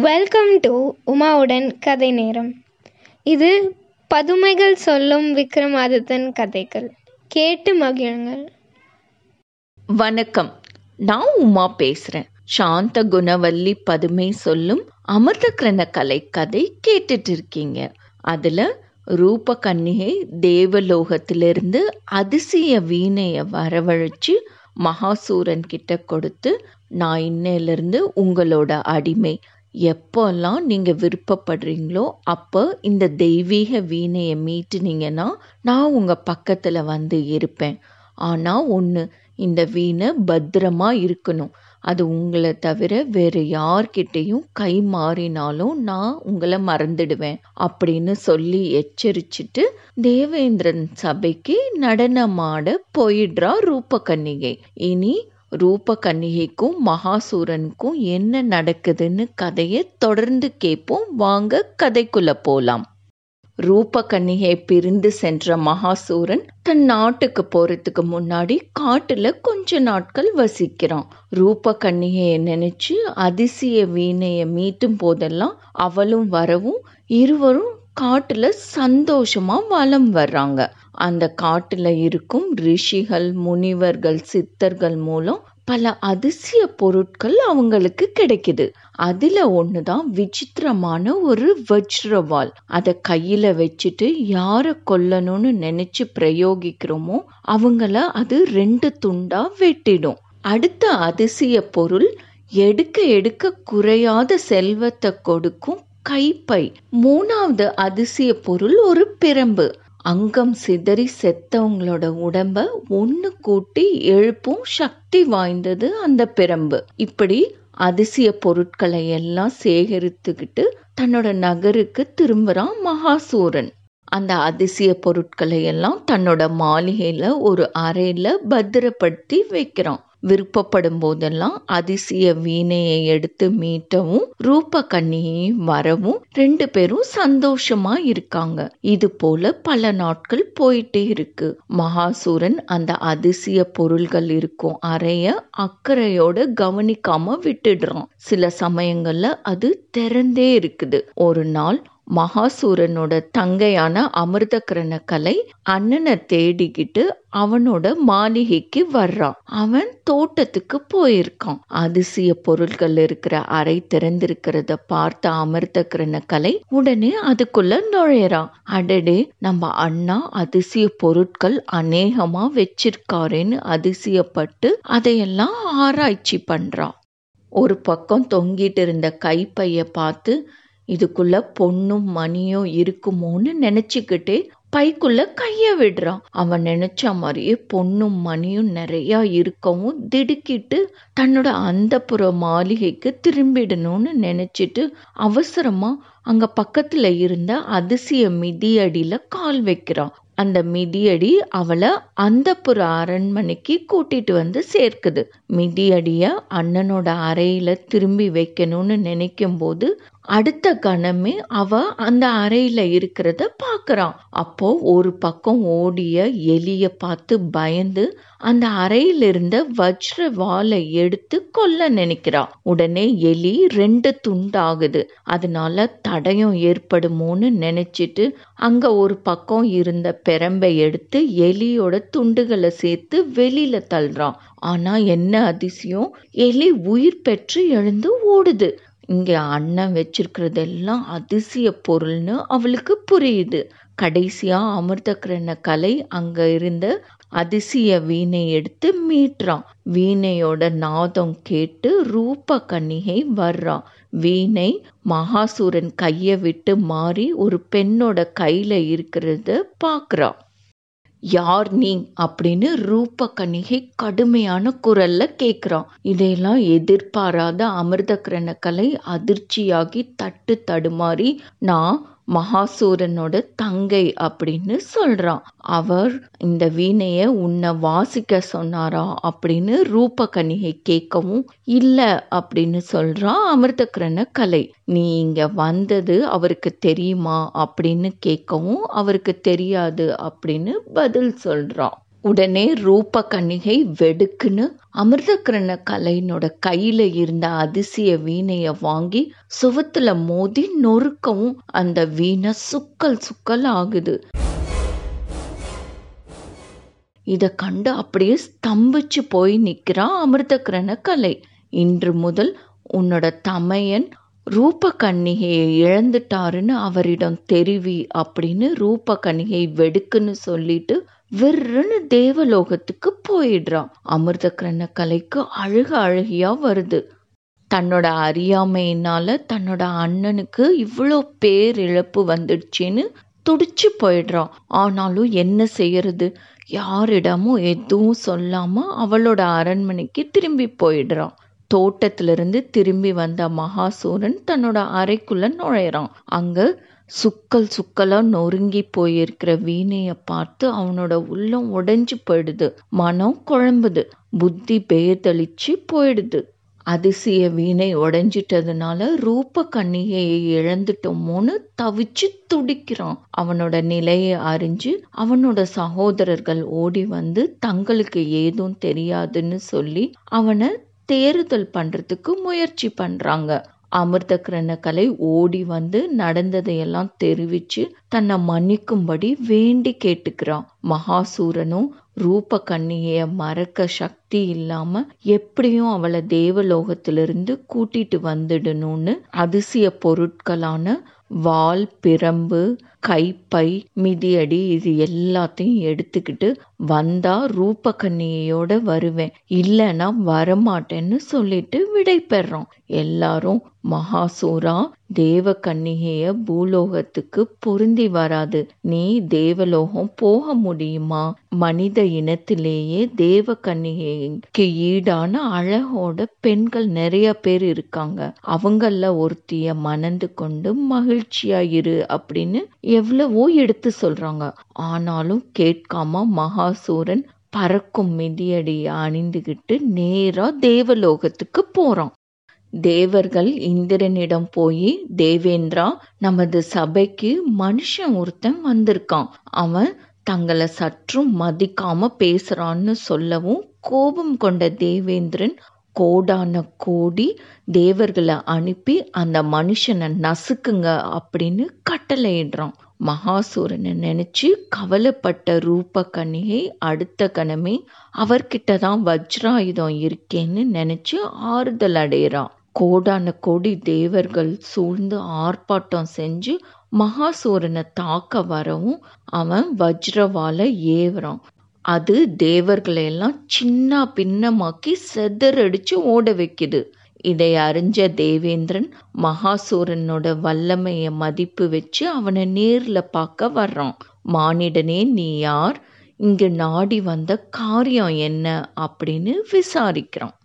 Welcome to உமாவுடன் கதை நேரம். இது பதுமைகள் சொல்லும் விக்ரமாதித்தன் கதைகள். கேட்டு மகிழுங்கள். வணக்கம். நான் உமா பேசுறேன். சாந்த குணவல்லி பதுமை சொல்லும் அமிர்தக்கிரண கலை கதை கேட்டுட்டு இருக்கீங்க அதுல ரூப கன்னிகை தேவலோகத்திலிருந்து அதிசய வீணைய வரவழைச்சு மகாசூரன் கிட்ட கொடுத்து நான் இன்னையிலிருந்து உங்களோட அடிமை. எப்போல்லாம் நீங்கள் விருப்பப்படுறீங்களோ அப்போ இந்த தெய்வீக வீணையை மீட்டுனீங்கன்னா நான் உங்கள் பக்கத்தில் வந்து இருப்பேன். ஆனால் ஒன்று இந்த வீணை பத்திரமா இருக்கணும். அது உங்களை தவிர வேறு யார்கிட்டையும் கை மாறினாலும் நான் உங்களை மறந்துடுவேன் அப்படின்னு சொல்லி எச்சரிச்சிட்டு தேவேந்திரன் சபைக்கு நடனமாட போயிடுறா ரூபகன்னிகை. இனி ரூபகன்னிகைக்கும் மகாசூரனுக்கும் என்ன நடக்குதுன்னு கதையை தொடர்ந்து கேட்போம். வாங்க கதைக்குள்ள போலாம். ரூபகன்னிகை பிரிந்து சென்ற மகாசூரன் தன் நாட்டுக்கு போறதுக்கு முன்னாடி காட்டுல கொஞ்ச நாட்கள் வசிக்கிறான். ரூபகன்னிகையை நினைச்சு அதிசய வீணையை மீட்டும் போதெல்லாம் அவளும் வரவும் இருவரும் காட்டுல சந்தோஷமா வலம் வர்றாங்க. அந்த காட்டில் இருக்கும் ரிஷிகள் முனிவர்கள் சித்தர்கள் மூலம் பல அதிசய பொருட்கள் அவங்களுக்கு கிடைக்குது. அதுல ஒண்ணுதான் விசித்திரமான ஒரு வஜ்ரவால். அத கையில வச்சுட்டு யார கொல்லணும்னு நினைச்சு பிரயோகிக்கிறோமோ அவங்கள அது ரெண்டு துண்டா வெட்டிடும். அடுத்த அதிசய பொருள் எடுக்க எடுக்க குறையாத செல்வத்தை கொடுக்கும் கைப்பை. மூணாவது அதிசய பொருள் ஒரு பிரம்பு. அங்கம் சிதறி செத்தவங்களோட உடம்ப ஒன்று கூட்டி எழுப்பும் சக்தி வாய்ந்தது அந்த பிரம்பு. இப்படி அதிசய பொருட்களை எல்லாம் சேகரித்துக்கிட்டு தன்னோட நகருக்கு திரும்புறான் மகாசூரன். அந்த அதிசய பொருட்களை எல்லாம் தன்னோட மாளிகையில ஒரு அறையில பத்திரப்படுத்தி வைக்கிறான். விருப்பப்படும் போதெல்லாம் அதிசய வீணையை எடுத்து மீட்டவும் ரூப கண்ணியையும் வரவும் ரெண்டு பேரும் சந்தோஷமா இருக்காங்க. இது போல பல நாட்கள் போயிட்டே இருக்கு. மகாசூரன் அந்த அதிசய பொருள்கள் இருக்கும் அறைய அக்கறையோட கவனிக்காம விட்டுடுறான். சில சமயங்கள்ல அது திறந்தே இருக்குது. ஒரு நாள் மகாசூரனோட தங்கையான அமிர்தகரண கலை அண்ணனை தேடிக்கிட்டு அவனோட மாளிகைக்கு வர்றான். அவன் தோட்டத்துக்கு போயிருக்கான். அதிசய பொருட்கள் இருக்கிற அறை திறந்திருக்கிறத பார்த்த அமிர்தகரண கலை உடனே அதுக்குள்ள நுழையறான். அடடே நம்ம அண்ணா அதிசய பொருட்கள் அநேகமா வச்சிருக்காருன்னு அதிசயப்பட்டு அதையெல்லாம் ஆராய்ச்சி பண்றான். ஒரு பக்கம் தொங்கிட்டு இருந்த கைப்பைய பார்த்து இதுக்குள்ள பொண்ணும் மணியும் இருக்குமோன்னு நினைச்சுக்கிட்டே பைக்குள்ள கைய விடுறான் அவன் நினைச்ச மாதிரியே பொண்ணும் மணியும் நிறைய இருக்கவும் திடுக்கிட்டு தன்னோட அந்தப்புற மாளிகைக்கு திரும்பிடணும்னு நினைச்சிட்டு அவசரமா அங்க பக்கத்துல இருந்த அதிசய மிதியடியில கால் வைக்கிறான் அந்த மிதியடி அவளை அந்தப்புற அரண்மனைக்கு கூட்டிட்டு வந்து சேர்க்குது. மிதியடிய அண்ணனோட அறையில திரும்பி வைக்கணும்னு நினைக்கும் போது அடுத்த கணமே அவ அந்த அறையில இருக்கிறத பாக்குறான். அப்போ ஒரு பக்கம் ஓடிய எலிய பார்த்து பயந்து அந்த அறையில இருந்த வஜ்ர வாளை எடுத்து கொல்ல நினைக்கிறான் உடனே எலி ரெண்டு துண்டாகுது. அதனால தடயம் ஏற்படுமோன்னு நினைச்சிட்டு அங்க ஒரு பக்கம் இருந்த பெரம்பை எடுத்து எலியோட துண்டுகளை சேர்த்து வெளியில தள்ளுறான். ஆனா என்ன அதிசயம்? எலி உயிர் பெற்று எழுந்து ஓடுது. இங்கே அண்ணன் வச்சிருக்கிறதெல்லாம் அதிசய பொருள்னு அவளுக்கு புரியுது. கடைசியாக அமிர்தக்கிரண கலை அங்கே இருந்த அதிசய வீணை எடுத்து மீட்டுறான். வீணையோட நாதம் கேட்டு ரூப கன்னிகை வர்றான் வீணை மகாசூரன் கையை விட்டு மாறி ஒரு பெண்ணோட கையில் இருக்கிறத பார்க்குறான் யார் நீ அப்படின்னு ரூப கணிகை கடுமையான குரல்ல கேக்குறான். இதையெல்லாம் எதிர்பாராத அமிர்த கலை அதிர்ச்சியாகி தட்டு தடுமாறி நான் மகாசூரனோட தங்கை அப்படின்னு சொல்றான். அவர் இந்த வீணைய உன்னை வாசிக்க சொன்னாரா அப்படின்னு ரூப கேட்கவும் இல்ல அப்படின்னு சொல்றான் அமிர்தக்கரண கலை. நீ இங்க வந்தது அவருக்கு தெரியுமா? அப்படின்னு கேட்கவும் அவருக்கு தெரியாது அப்படின்னு பதில் சொல்றான். உடனே ரூப கன்னிகை வெடுக்குன்னு அமிர்தகிரண கலைனோட கையில இருந்த அதிசய வீணைய வாங்கி சுவத்துல மோதி நொறுக்கவும் அந்த வீணை சுக்கல் சுக்கல் ஆகுது. இத கண்டு அப்படியே ஸ்தம்பிச்சு போய் நிக்கிறான் அமிர்தகிரண கலை. இன்று முதல் உன்னோட தமையன் ரூபக்கன்னிகையை இழந்துட்டாருன்னு அவரிடம் தெரிவி அப்படின்னு ரூபக்கன்னிகை வெடுக்குன்னு சொல்லிட்டு விர்ருன்னு தேவலோகத்துக்கு போயிடுறான். அமிர்தகிரண கலைக்கு அழுக அழுகியா வருது. தன்னோட அறியாமையினால தன்னோட அண்ணனுக்கு இவ்வளோ பேரிழப்பு வந்துடுச்சுன்னு துடிச்சு போயிடுறான். ஆனாலும் என்ன செய்யறது? யாரிடமும் எதுவும் சொல்லாம அவளோட அரண்மனைக்கு திரும்பி போயிடுறான். தோட்டத்திலிருந்து திரும்பி வந்த மகாசூரன் தன்னோட அறைக்குள்ள நுழையிறான் அங்க சுக்கல் சுக்கலா நொறுங்கி போயிருக்கிற வீணைய பார்த்து அவனோட உள்ளம் உடைஞ்சு போயிடுது. மனம் குழம்புது. புத்தி பேதளிச்சு போயிடுது. அதிசய வீணை உடைஞ்சிட்டதுனால ரூப கண்ணிகையை இழந்துட்டோமோன்னு தவிச்சு துடிக்கிறான். அவனோட நிலையை அறிஞ்சு அவனோட சகோதரர்கள் ஓடி வந்து தங்களுக்கு ஏதும் தெரியாதுன்னு சொல்லி அவனை தேறுதல் பண்றதுக்கு முயற்சி பண்றாங்க. அமிர்த கலை ஓடி வந்து நடந்ததையெல்லாம் தெரிவிச்சு தன்னை மன்னிக்கும்படி வேண்டி கேட்டுக்கிறான். மகாசூரனும் ரூப கன்னிகைய மறக்க சக்தி இல்லாம எப்படியும் அவளை தேவலோகத்திலிருந்து கூட்டிட்டு வந்துடணும்னு அதிசய பொருட்களான வால் பிரம்பு கைப்பை மிதியடி இது எல்லாத்தையும் எடுத்துக்கிட்டு வந்தா ரூப வருவேன். இல்லைன்னா வரமாட்டேன்னு சொல்லிட்டு விடை பெறோம் எல்லாரும் மகாசூரா தேவ கன்னிகைய பூலோகத்துக்கு பொருந்தி வராது. நீ தேவலோகம் போக முடியுமா? மனித இனத்திலேயே தேவ கன்னிகைக்கு ஈடான அழகோட பெண்கள் நிறைய பேர் இருக்காங்க. அவங்கள ஒருத்திய மணந்து கொண்டு மகிழ்ச்சியா இரு அப்படின்னு எவ்வளவோ எடுத்து சொல்றாங்க. ஆனாலும் கேட்காம மகாசூரன் பறக்கும் மிதியடியை அணிந்துகிட்டு நேரா தேவலோகத்துக்கு போறான். தேவர்கள் இந்திரனிடம் போய் தேவேந்திரா நமது சபைக்கு மனுஷன் ஒருத்தன் வந்திருக்கான். அவன் தங்களை சற்றும் மதிக்காம பேசுறான்னு சொல்லவும் கோபம் கொண்ட தேவேந்திரன் கோடான கோடி தேவர்களை அனுப்பி அந்த மனுஷனை நசுக்குங்க அப்படின்னு கட்டளையிடுறான். மகாசூரனை நினைச்சு கவலைப்பட்ட ரூப கணிகை அடுத்த கணமே அவர்கிட்ட தான் வஜ்ராயுதம் இருக்கேன்னு நினைச்சு ஆறுதல் அடையிறான். கோடான கோடி தேவர்கள் சூழ்ந்து ஆர்ப்பாட்டம் செஞ்சு மகாசூரனை தாக்க வரவும் அவன் வஜ்ரவால ஏவுறான். அது தேவர்களையெல்லாம் சின்ன பின்னமாக்கி செதறடிச்சு ஓட வைக்குது இதை அறிஞ்ச தேவேந்திரன் மகாசூரனோட வல்லமைய மதிப்பு வச்சு அவனை நேர்ல பார்க்க வர்றான். மானிடனே நீ யார்? இங்கு நாடி வந்த காரியம் என்ன? அப்படின்னு விசாரிக்கிறான்.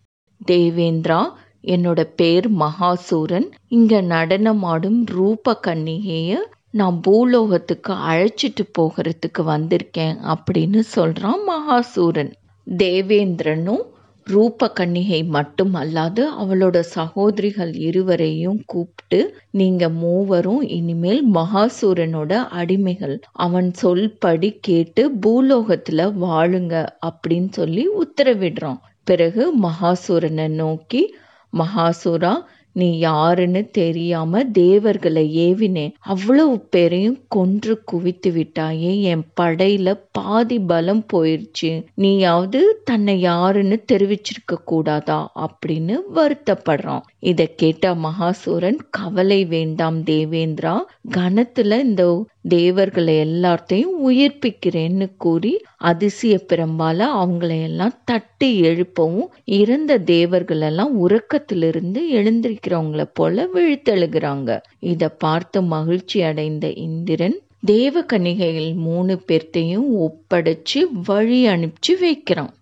தேவேந்திரா என்னோட பேர் மகாசூரன். இங்க நடனமாடும் ரூப கன்னிகைய நான் பூலோகத்துக்கு அழைச்சிட்டு போகிறதுக்கு வந்திருக்கேன் அப்படின்னு சொல்கிறான் மகாசூரன். தேவேந்திரனும் ரூப கன்னிகை மட்டும் அல்லாது அவளோட சகோதரிகள் இருவரையும் கூப்பிட்டு நீங்க மூவரும் இனிமேல் மகாசூரனோட அடிமைகள். அவன் சொல்படி கேட்டு பூலோகத்துல வாழுங்க அப்படின்னு சொல்லி உத்தரவிடுறான். பிறகு மகாசூரனை நோக்கி மகாசூரா நீ யாருன்னு தெரியாம தேவர்களை ஏவினேன் அவ்வளவு பேரையும் கொன்று குவித்து விட்டாயே. என் படையில பாதி பலம் போயிருச்சு. நீயாவது தன்னை யாருன்னு தெரிவிச்சிருக்க கூடாதா? அப்படின்னு வருத்தப்படுறான். இதை கேட்ட மகாசூரன் கவலை வேண்டாம் தேவேந்திரா கணத்துல இந்த தேவர்களை எல்லாத்தையும் உயிர்ப்பிக்கிறேன்னு கூறி அதிசய பெரும்பால அவங்களையெல்லாம் தட்டி எழுப்பவும் இறந்த தேவர்கள் எல்லாம் உறக்கத்திலிருந்து எழுந்திருக்கிறவங்கள போல விழுத்தழுகிறாங்க. இத பார்த்து மகிழ்ச்சி அடைந்த இந்திரன் தேவ கன்னிகைகள் மூணு பேர்த்தையும் ஒப்படைச்சு வழி அனுப்பிச்சு வைக்கிறான்.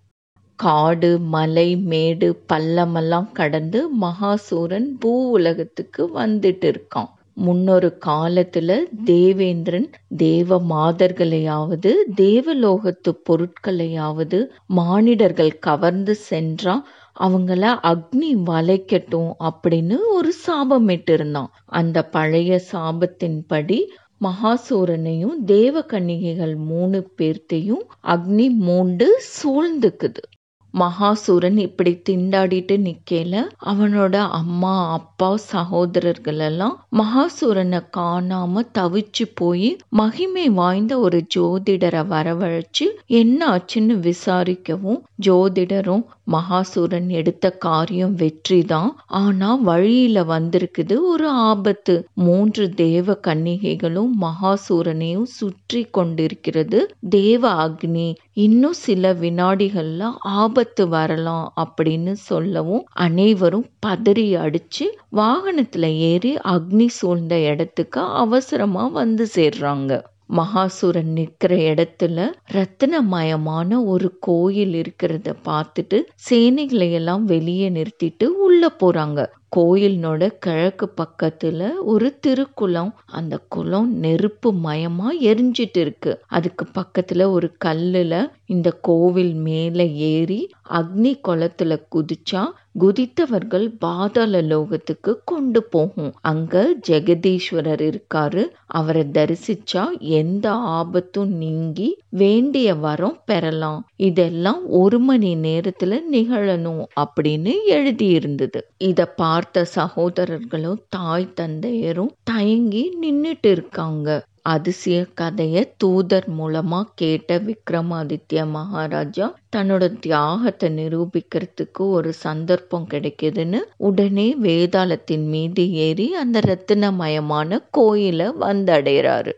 காடு மலை மேடு பள்ளமெல்லாம் கடந்து மகாசூரன் பூ உலகத்துக்கு வந்துட்டு இருக்கான் முன்னொரு காலத்துல தேவேந்திரன் தேவ மாதர்களையாவது தேவலோகத்து பொருட்களையாவது மானிடர்கள் கவர்ந்து சென்றா அவங்கள அக்னி வளைக்கட்டும் அப்படின்னு ஒரு சாபமிட்டிருந்தான். அந்த பழைய சாபத்தின்படி மகாசூரனையும் தேவ கன்னிகைகள் மூணு பேர்த்தையும் அக்னி மூண்டு சூழ்ந்துக்குது. மகாசூரன் இப்படி திண்டாடிட்டு நிக்கல அவனோட அம்மா அப்பா சகோதரர்கள் எல்லாம் மகாசூரனை காணாம தவிச்சு போய் மகிமை வாய்ந்த ஒரு ஜோதிடரை வரவழைச்சு என்ன ஆச்சுன்னு விசாரிக்கவும் ஜோதிடரும் மகாசூரன் எடுத்த காரியம் வெற்றி தான் ஆனா வழியில வந்திருக்குது ஒரு ஆபத்து. மூன்று தேவ கன்னிகைகளும் மகாசூரனையும் சுற்றி கொண்டிருக்கிறது. தேவ அக்னி இன்னும் சில வினாடிகள்ல ஆபத்து வரலாம் அப்படின்னு சொல்லவும் அனைவரும் பதறி அடிச்சு வாகனத்துல ஏறி அக்னி சூழ்ந்த இடத்துக்கு அவசரமா வந்து சேர்றாங்க. மகாசூரன் நிற்கிற இடத்துல ரத்தினமயமான ஒரு கோயில் இருக்கிறத பார்த்துட்டு சேனைகளை எல்லாம் வெளியே நிறுத்திட்டு உள்ள போறாங்க. கோயிலினோட கிழக்கு பக்கத்துல ஒரு திருக்குளம். அந்த குளம் நெருப்பு மயமா எரிஞ்சிட்டு இருக்கு. அதுக்கு பக்கத்துல ஒரு கல்லுல இந்த கோவில் மேலே ஏறி அக்னி குளத்துல குதிச்சா குதித்தவர்கள் பாதாள லோகத்துக்கு கொண்டு போகும். அங்க ஜெகதீஸ்வரர் இருக்காரு. அவரை தரிசிச்சா எந்த ஆபத்தும் நீங்கி வேண்டிய வரம் பெறலாம். இதெல்லாம் ஒரு மணி நேரத்துல நிகழணும் அப்படின்னு எழுதி இருந்தது இத பார்த்த சகோதரர்களும் தாய் தந்தையரும் தயங்கி நின்னுட்டு இருக்காங்க. அதிசய கதைய தூதர் மூலமா கேட்ட விக்ரமாதித்ய மகாராஜா தன்னோட தியாகத்தை நிரூபிக்கிறதுக்கு ஒரு சந்தர்ப்பம் கிடைக்குதுன்னு உடனே வேதாளத்தின் மீது ஏறி அந்த ரத்தினமயமான கோயிலை வந்தடைறாரு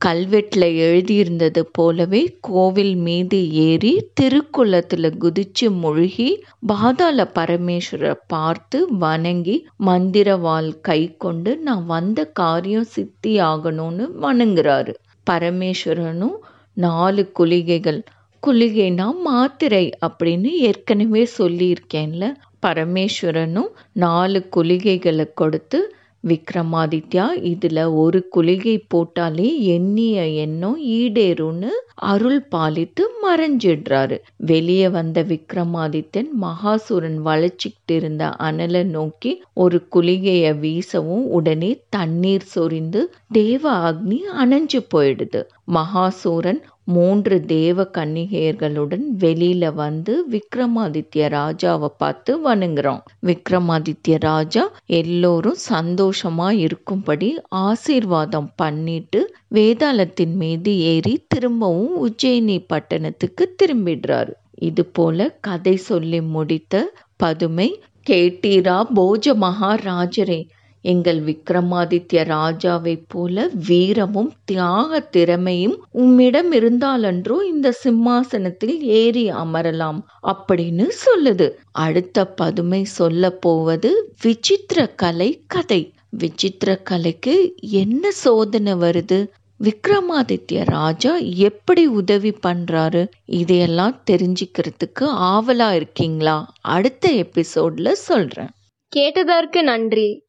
கல்வெட்டில் எழுதியிருந்தது போலவே கோவில் மீது ஏறி திருக்குளத்தில் குதிச்சு முழுகி பாதாள பரமேஸ்வரரை பார்த்து வணங்கி மந்திரவால் கை கொண்டு நான் வந்த காரியம் சித்தி ஆகணும்னு வணங்குறாரு. பரமேஸ்வரனும் நாலு குளிகைகள் குளிகைனா மாத்திரை அப்படின்னு ஏற்கனவே சொல்லியிருக்கேன்ல. பரமேஸ்வரனும் நாலு குளிகைகளை கொடுத்து விக்ரமாதித்யா இதுல ஒரு குளிகை போட்டாலே எண்ணிய எண்ணம் ஈடேறும்னு அருள் பாலித்து மறைஞ்சிடுறாரு. வெளியே வந்த விக்ரமாதித்யன் மகாசூரன் வளைச்சிக்கிட்டு இருந்த அனலை நோக்கி ஒரு குளிகையை வீசவும் உடனே தண்ணீர் சொரிந்து தேவ அக்னி அணைஞ்சு போயிடுது. மகாசூரன் மூன்று தேவ கன்னிகையர்களுடன் வெளியில வந்து விக்ரமாதித்ய ராஜாவை பார்த்து வணங்குறான். விக்ரமாதித்ய ராஜா எல்லோரும் சந்தோஷமா இருக்கும்படி ஆசீர்வாதம் பண்ணிட்டு வேதாளத்தின் மீது ஏறி திரும்பவும் உஜ்ஜயினி பட்டணத்துக்கு திரும்பிடுறாரு. இது போல கதை சொல்லி முடித்த பதுமை கேட்டீரா போஜ மகாராஜரே எங்கள் விக்ரமாதித்ய ராஜாவைப் போல வீரமும் தியாக திறமையும் உம்மிடம் இருந்தாலன்றோ இந்த சிம்மாசனத்தில் ஏறி அமரலாம் அப்படின்னு சொல்லுது. அடுத்த பதுமை சொல்ல போவது விசித்திர கலை கதை. விசித்திர கலைக்கு என்ன சோதனை வருது? விக்ரமாதித்ய ராஜா எப்படி உதவி பண்றாரு? இதையெல்லாம் தெரிஞ்சுக்கிறதுக்கு ஆவலா இருக்கீங்களா? அடுத்த எபிசோட்ல சொல்றேன். கேட்டதற்கு நன்றி.